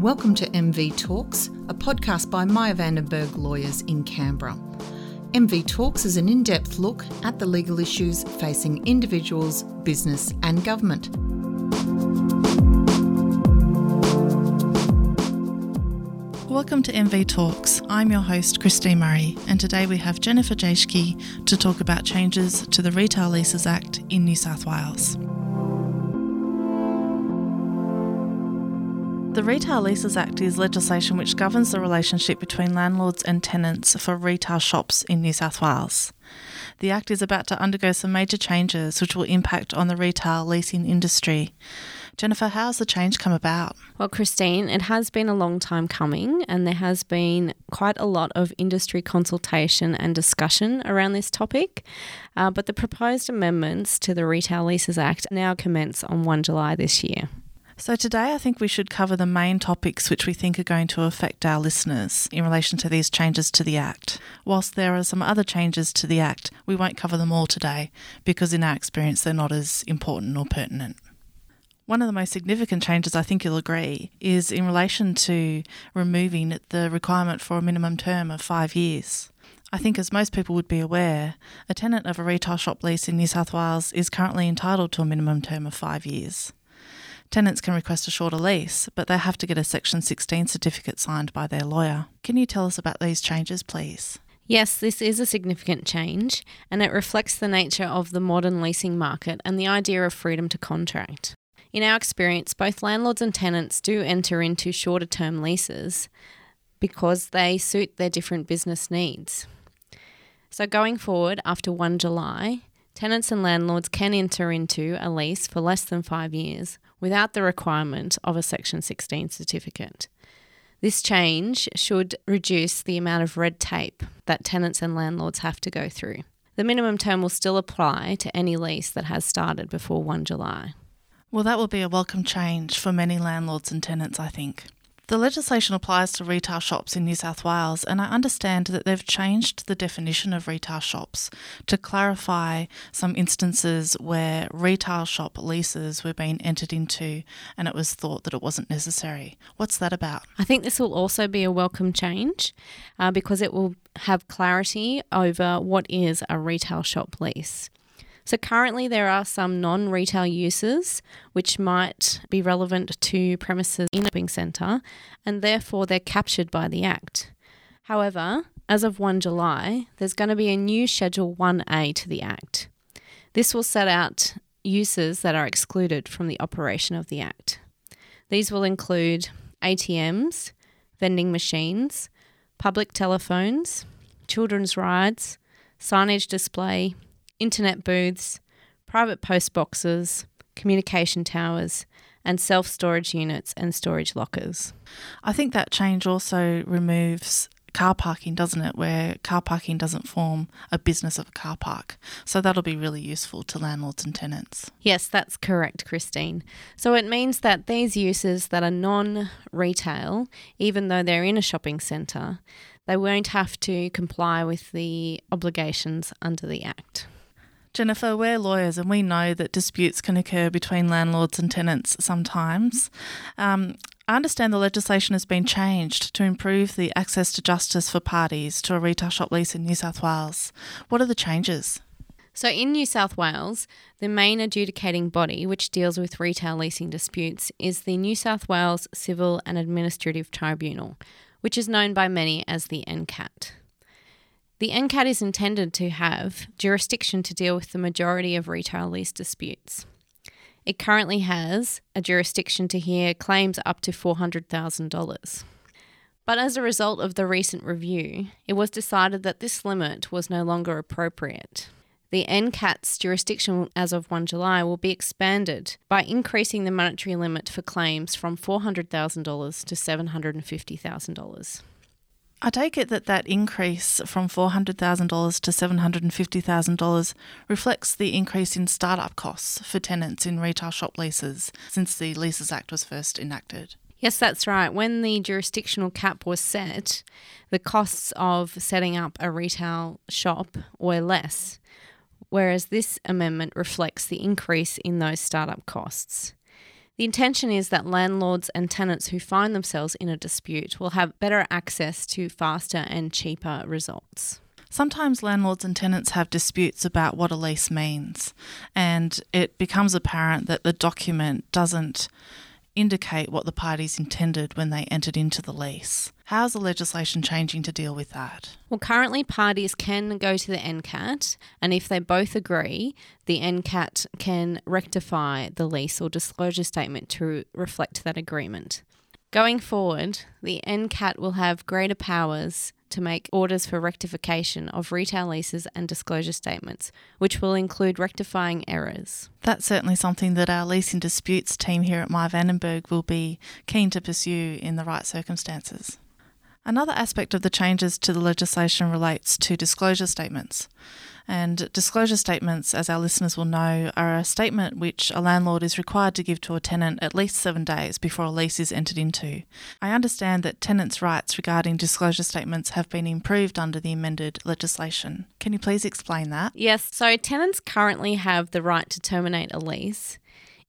Welcome to MV Talks, a podcast by Meyer Vandenberg Lawyers in Canberra. MV Talks is an in depth look at the legal issues facing individuals, business, and government. Welcome to MV Talks. I'm your host, Christine Murray, and today we have Jennifer Jaeschke to talk about changes to the Retail Leases Act in New South Wales. The Retail Leases Act is legislation which governs the relationship between landlords and tenants for retail shops in New South Wales. The Act is about to undergo some major changes which will impact on the retail leasing industry. Jennifer, how has the change come about? Well, Christine, it has been a long time coming, and there has been quite a lot of industry consultation and discussion around this topic. Uh, but the proposed amendments to the Retail Leases Act now commence on 1 July this year. So, today I think we should cover the main topics which we think are going to affect our listeners in relation to these changes to the Act. Whilst there are some other changes to the Act, we won't cover them all today because, in our experience, they're not as important or pertinent. One of the most significant changes, I think you'll agree, is in relation to removing the requirement for a minimum term of five years. I think, as most people would be aware, a tenant of a retail shop lease in New South Wales is currently entitled to a minimum term of five years. Tenants can request a shorter lease, but they have to get a Section 16 certificate signed by their lawyer. Can you tell us about these changes, please? Yes, this is a significant change, and it reflects the nature of the modern leasing market and the idea of freedom to contract. In our experience, both landlords and tenants do enter into shorter term leases because they suit their different business needs. So, going forward, after 1 July, tenants and landlords can enter into a lease for less than five years without the requirement of a Section 16 certificate. This change should reduce the amount of red tape that tenants and landlords have to go through. The minimum term will still apply to any lease that has started before 1 July. Well, that will be a welcome change for many landlords and tenants, I think. The legislation applies to retail shops in New South Wales, and I understand that they've changed the definition of retail shops to clarify some instances where retail shop leases were being entered into and it was thought that it wasn't necessary. What's that about? I think this will also be a welcome change uh, because it will have clarity over what is a retail shop lease. So, currently, there are some non retail uses which might be relevant to premises in a shopping centre, and therefore they're captured by the Act. However, as of 1 July, there's going to be a new Schedule 1A to the Act. This will set out uses that are excluded from the operation of the Act. These will include ATMs, vending machines, public telephones, children's rides, signage display, internet booths, private post boxes, communication towers, and self storage units and storage lockers. I think that change also removes car parking, doesn't it? Where car parking doesn't form a business of a car park. So that'll be really useful to landlords and tenants. Yes, that's correct, Christine. So it means that these uses that are non retail, even though they're in a shopping centre, they won't have to comply with the obligations under the Act. Jennifer, we're lawyers and we know that disputes can occur between landlords and tenants sometimes. Um, I understand the legislation has been changed to improve the access to justice for parties to a retail shop lease in New South Wales. What are the changes? So, in New South Wales, the main adjudicating body which deals with retail leasing disputes is the New South Wales Civil and Administrative Tribunal, which is known by many as the NCAT. The NCAT is intended to have jurisdiction to deal with the majority of retail lease disputes. It currently has a jurisdiction to hear claims up to $400,000. But as a result of the recent review, it was decided that this limit was no longer appropriate. The NCAT's jurisdiction as of 1 July will be expanded by increasing the monetary limit for claims from $400,000 to $750,000. I take it that that increase from $400,000 to $750,000 reflects the increase in startup costs for tenants in retail shop leases since the Leases Act was first enacted. Yes, that's right. When the jurisdictional cap was set, the costs of setting up a retail shop were less, whereas this amendment reflects the increase in those startup costs. The intention is that landlords and tenants who find themselves in a dispute will have better access to faster and cheaper results. Sometimes landlords and tenants have disputes about what a lease means, and it becomes apparent that the document doesn't indicate what the parties intended when they entered into the lease. How's the legislation changing to deal with that? Well, currently parties can go to the NCAT, and if they both agree, the NCAT can rectify the lease or disclosure statement to reflect that agreement. Going forward, the NCAT will have greater powers to make orders for rectification of retail leases and disclosure statements, which will include rectifying errors. That's certainly something that our leasing disputes team here at Meyer Vandenberg will be keen to pursue in the right circumstances. Another aspect of the changes to the legislation relates to disclosure statements. And disclosure statements, as our listeners will know, are a statement which a landlord is required to give to a tenant at least seven days before a lease is entered into. I understand that tenants' rights regarding disclosure statements have been improved under the amended legislation. Can you please explain that? Yes, so tenants currently have the right to terminate a lease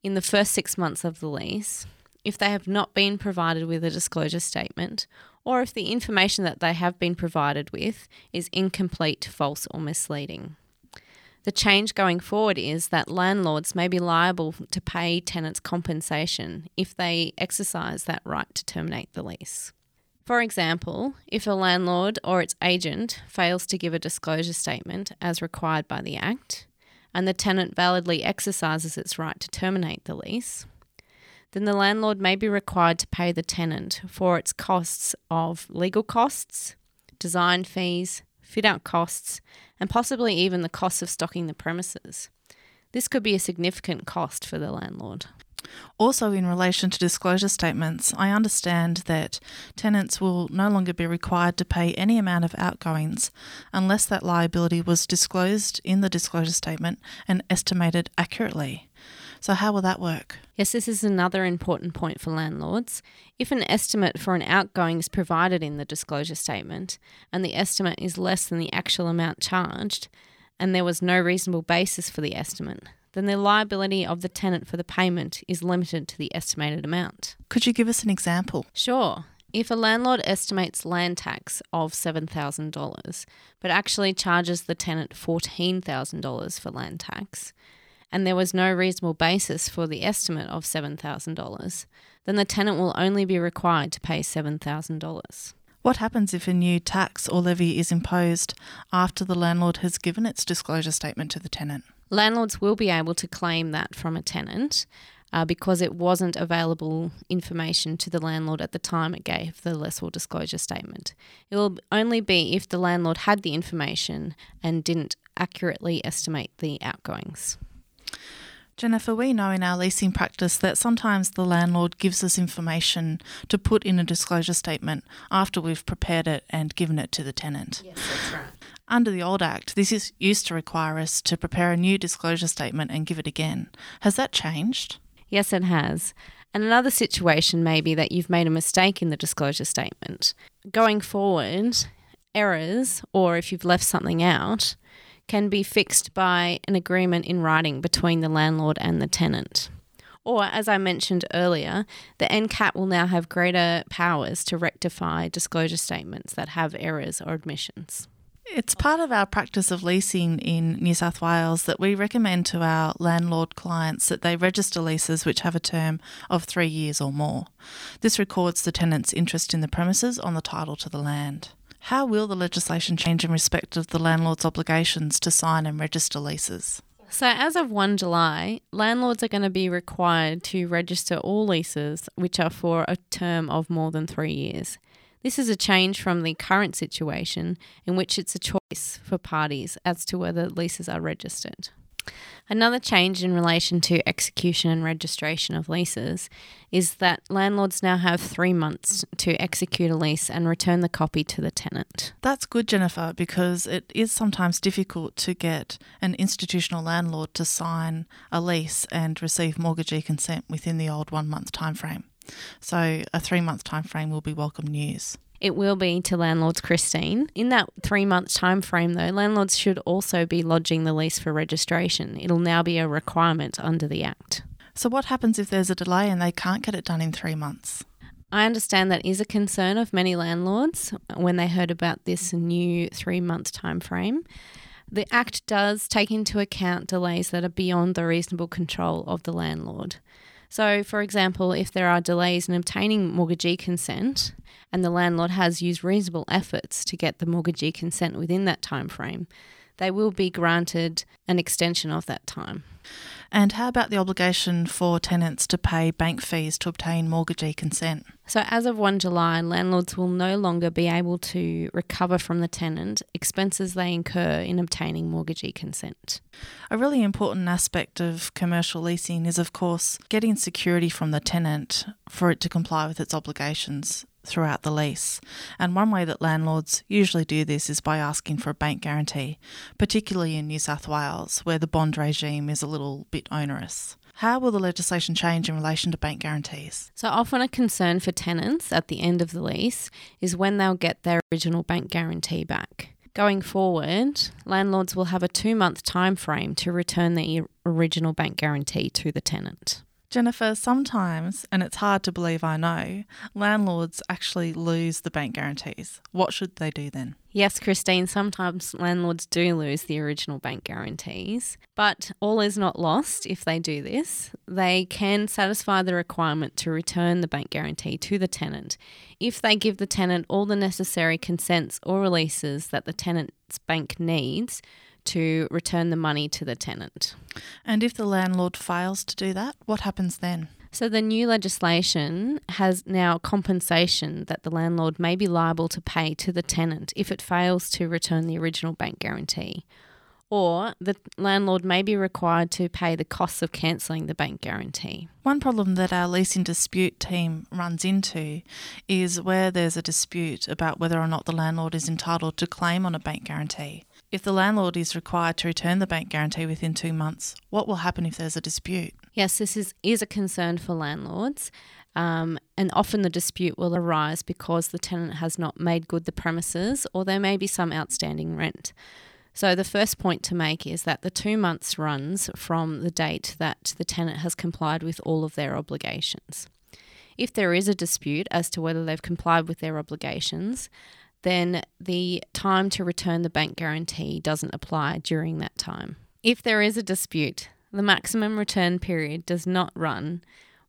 in the first six months of the lease if they have not been provided with a disclosure statement or if the information that they have been provided with is incomplete, false, or misleading. The change going forward is that landlords may be liable to pay tenants compensation if they exercise that right to terminate the lease. For example, if a landlord or its agent fails to give a disclosure statement as required by the Act, and the tenant validly exercises its right to terminate the lease, then the landlord may be required to pay the tenant for its costs of legal costs, design fees, fit out costs, and possibly even the cost of stocking the premises. This could be a significant cost for the landlord. Also, in relation to disclosure statements, I understand that tenants will no longer be required to pay any amount of outgoings unless that liability was disclosed in the disclosure statement and estimated accurately. So, how will that work? Yes, this is another important point for landlords. If an estimate for an outgoing is provided in the disclosure statement and the estimate is less than the actual amount charged, and there was no reasonable basis for the estimate, then the liability of the tenant for the payment is limited to the estimated amount. Could you give us an example? Sure. If a landlord estimates land tax of $7,000 but actually charges the tenant $14,000 for land tax, and there was no reasonable basis for the estimate of $7,000, then the tenant will only be required to pay $7,000. What happens if a new tax or levy is imposed after the landlord has given its disclosure statement to the tenant? Landlords will be able to claim that from a tenant uh, because it wasn't available information to the landlord at the time it gave the lessor disclosure statement. It will only be if the landlord had the information and didn't accurately estimate the outgoings. Jennifer, we know in our leasing practice that sometimes the landlord gives us information to put in a disclosure statement after we've prepared it and given it to the tenant. Yes, that's right. Under the old Act, this is, used to require us to prepare a new disclosure statement and give it again. Has that changed? Yes, it has. And another situation may be that you've made a mistake in the disclosure statement. Going forward, errors, or if you've left something out, can be fixed by an agreement in writing between the landlord and the tenant. Or, as I mentioned earlier, the NCAT will now have greater powers to rectify disclosure statements that have errors or admissions. It's part of our practice of leasing in New South Wales that we recommend to our landlord clients that they register leases which have a term of three years or more. This records the tenant's interest in the premises on the title to the land. How will the legislation change in respect of the landlord's obligations to sign and register leases? So, as of 1 July, landlords are going to be required to register all leases which are for a term of more than three years. This is a change from the current situation in which it's a choice for parties as to whether leases are registered. Another change in relation to execution and registration of leases is that landlords now have three months to execute a lease and return the copy to the tenant. That's good, Jennifer, because it is sometimes difficult to get an institutional landlord to sign a lease and receive mortgagee consent within the old one month timeframe. So a three month time frame will be welcome news. It will be to landlords, Christine. In that three month time frame, though, landlords should also be lodging the lease for registration. It'll now be a requirement under the Act. So, what happens if there's a delay and they can't get it done in three months? I understand that is a concern of many landlords when they heard about this new three month time frame. The Act does take into account delays that are beyond the reasonable control of the landlord. So, for example, if there are delays in obtaining mortgagee consent and the landlord has used reasonable efforts to get the mortgagee consent within that time frame, they will be granted an extension of that time. And how about the obligation for tenants to pay bank fees to obtain mortgagee consent? So, as of 1 July, landlords will no longer be able to recover from the tenant expenses they incur in obtaining mortgagee consent. A really important aspect of commercial leasing is, of course, getting security from the tenant for it to comply with its obligations throughout the lease. And one way that landlords usually do this is by asking for a bank guarantee, particularly in New South Wales, where the bond regime is a little bit onerous. How will the legislation change in relation to bank guarantees? So, often a concern for tenants at the end of the lease is when they'll get their original bank guarantee back. Going forward, landlords will have a two month time frame to return the original bank guarantee to the tenant. Jennifer, sometimes, and it's hard to believe I know, landlords actually lose the bank guarantees. What should they do then? Yes, Christine, sometimes landlords do lose the original bank guarantees, but all is not lost if they do this. They can satisfy the requirement to return the bank guarantee to the tenant if they give the tenant all the necessary consents or releases that the tenant's bank needs to return the money to the tenant. And if the landlord fails to do that, what happens then? So, the new legislation has now compensation that the landlord may be liable to pay to the tenant if it fails to return the original bank guarantee. Or the landlord may be required to pay the costs of cancelling the bank guarantee. One problem that our leasing dispute team runs into is where there's a dispute about whether or not the landlord is entitled to claim on a bank guarantee. If the landlord is required to return the bank guarantee within two months, what will happen if there's a dispute? Yes, this is, is a concern for landlords. Um, and often the dispute will arise because the tenant has not made good the premises or there may be some outstanding rent. So, the first point to make is that the two months runs from the date that the tenant has complied with all of their obligations. If there is a dispute as to whether they've complied with their obligations, then the time to return the bank guarantee doesn't apply during that time. If there is a dispute, the maximum return period does not run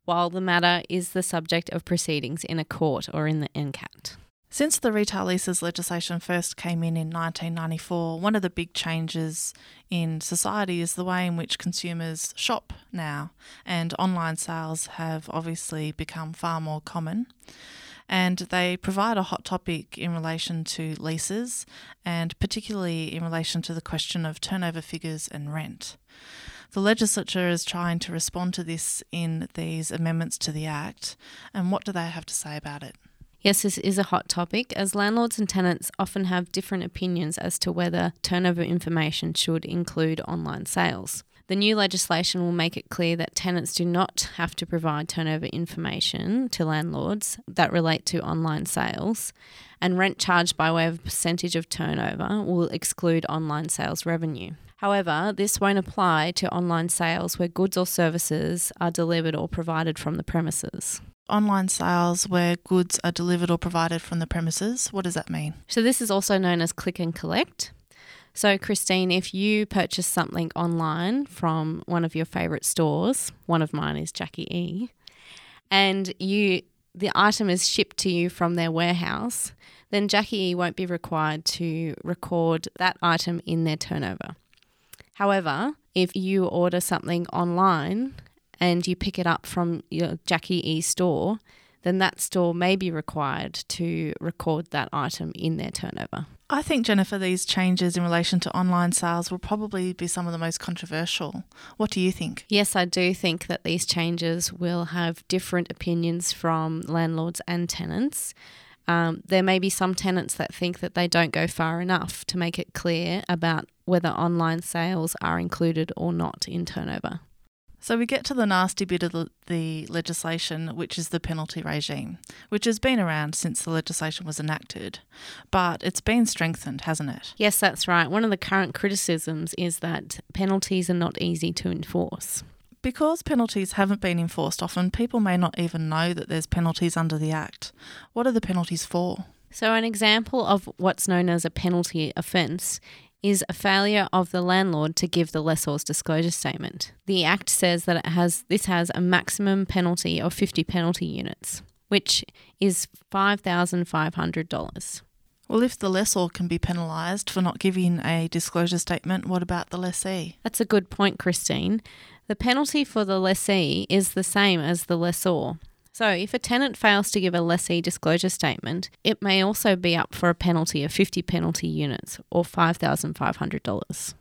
while the matter is the subject of proceedings in a court or in the NCAT. Since the retail leases legislation first came in in 1994, one of the big changes in society is the way in which consumers shop now, and online sales have obviously become far more common and they provide a hot topic in relation to leases and particularly in relation to the question of turnover figures and rent. The legislature is trying to respond to this in these amendments to the Act, and what do they have to say about it? Yes, this is a hot topic, as landlords and tenants often have different opinions as to whether turnover information should include online sales. The new legislation will make it clear that tenants do not have to provide turnover information to landlords that relate to online sales, and rent charged by way of percentage of turnover will exclude online sales revenue. However, this won't apply to online sales where goods or services are delivered or provided from the premises. Online sales where goods are delivered or provided from the premises, what does that mean? So, this is also known as click and collect. So, Christine, if you purchase something online from one of your favorite stores, one of mine is Jacqui E, and you the item is shipped to you from their warehouse, then Jacqui E won't be required to record that item in their turnover. However, if you order something online and you pick it up from your Jacqui E store, then that store may be required to record that item in their turnover. I think, Jennifer, these changes in relation to online sales will probably be some of the most controversial. What do you think? Yes, I do think that these changes will have different opinions from landlords and tenants. Um, there may be some tenants that think that they don't go far enough to make it clear about whether online sales are included or not in turnover. So we get to the nasty bit of the, the, legislation, which is the penalty regime, which has been around since the legislation was enacted, but it's been strengthened, hasn't it? Yes, that's right. One of the current criticisms is that penalties are not easy to enforce. Because penalties haven't been enforced often, people may not even know that there's penalties under the Act. What are the penalties for? So, an example of what's known as a penalty offence is a failure of the landlord to give the lessor's disclosure statement. The Act says that it has this has a maximum penalty of 50 penalty units, which is $5,500. Well, if the lessor can be penalised for not giving a disclosure statement, what about the lessee? That's a good point, Christine. The penalty for the lessee is the same as the lessor. So, if a tenant fails to give a lessee disclosure statement, it may also be up for a penalty of 50 penalty units or $5,500.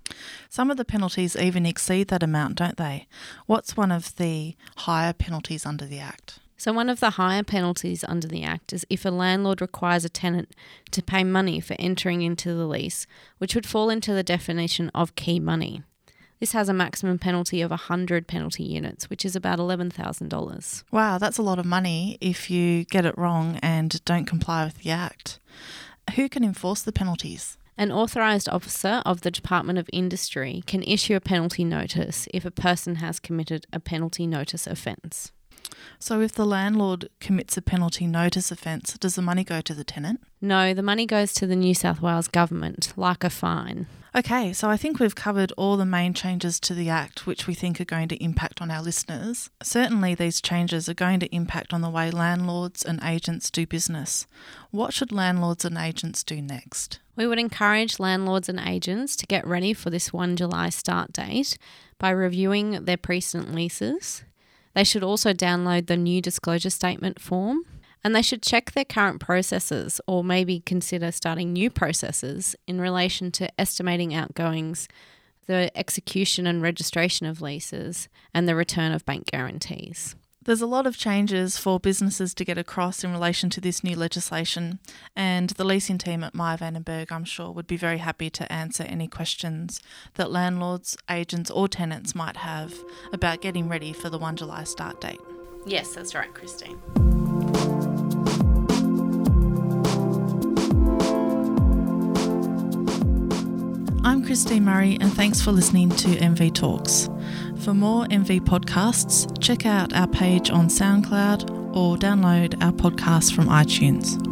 Some of the penalties even exceed that amount, don't they? What's one of the higher penalties under the Act? So, one of the higher penalties under the Act is if a landlord requires a tenant to pay money for entering into the lease, which would fall into the definition of key money. This has a maximum penalty of 100 penalty units, which is about $11,000. Wow, that's a lot of money if you get it wrong and don't comply with the Act. Who can enforce the penalties? An authorised officer of the Department of Industry can issue a penalty notice if a person has committed a penalty notice offence. So, if the landlord commits a penalty notice offence, does the money go to the tenant? No, the money goes to the New South Wales government, like a fine. Okay, so I think we've covered all the main changes to the Act which we think are going to impact on our listeners. Certainly, these changes are going to impact on the way landlords and agents do business. What should landlords and agents do next? We would encourage landlords and agents to get ready for this 1 July start date by reviewing their precedent leases. They should also download the new disclosure statement form and they should check their current processes or maybe consider starting new processes in relation to estimating outgoings, the execution and registration of leases, and the return of bank guarantees. There's a lot of changes for businesses to get across in relation to this new legislation, and the leasing team at Meyer Vandenberg, I'm sure, would be very happy to answer any questions that landlords, agents, or tenants might have about getting ready for the 1 July start date. Yes, that's right, Christine. Christine Murray, and thanks for listening to MV Talks. For more MV podcasts, check out our page on SoundCloud or download our podcast from iTunes.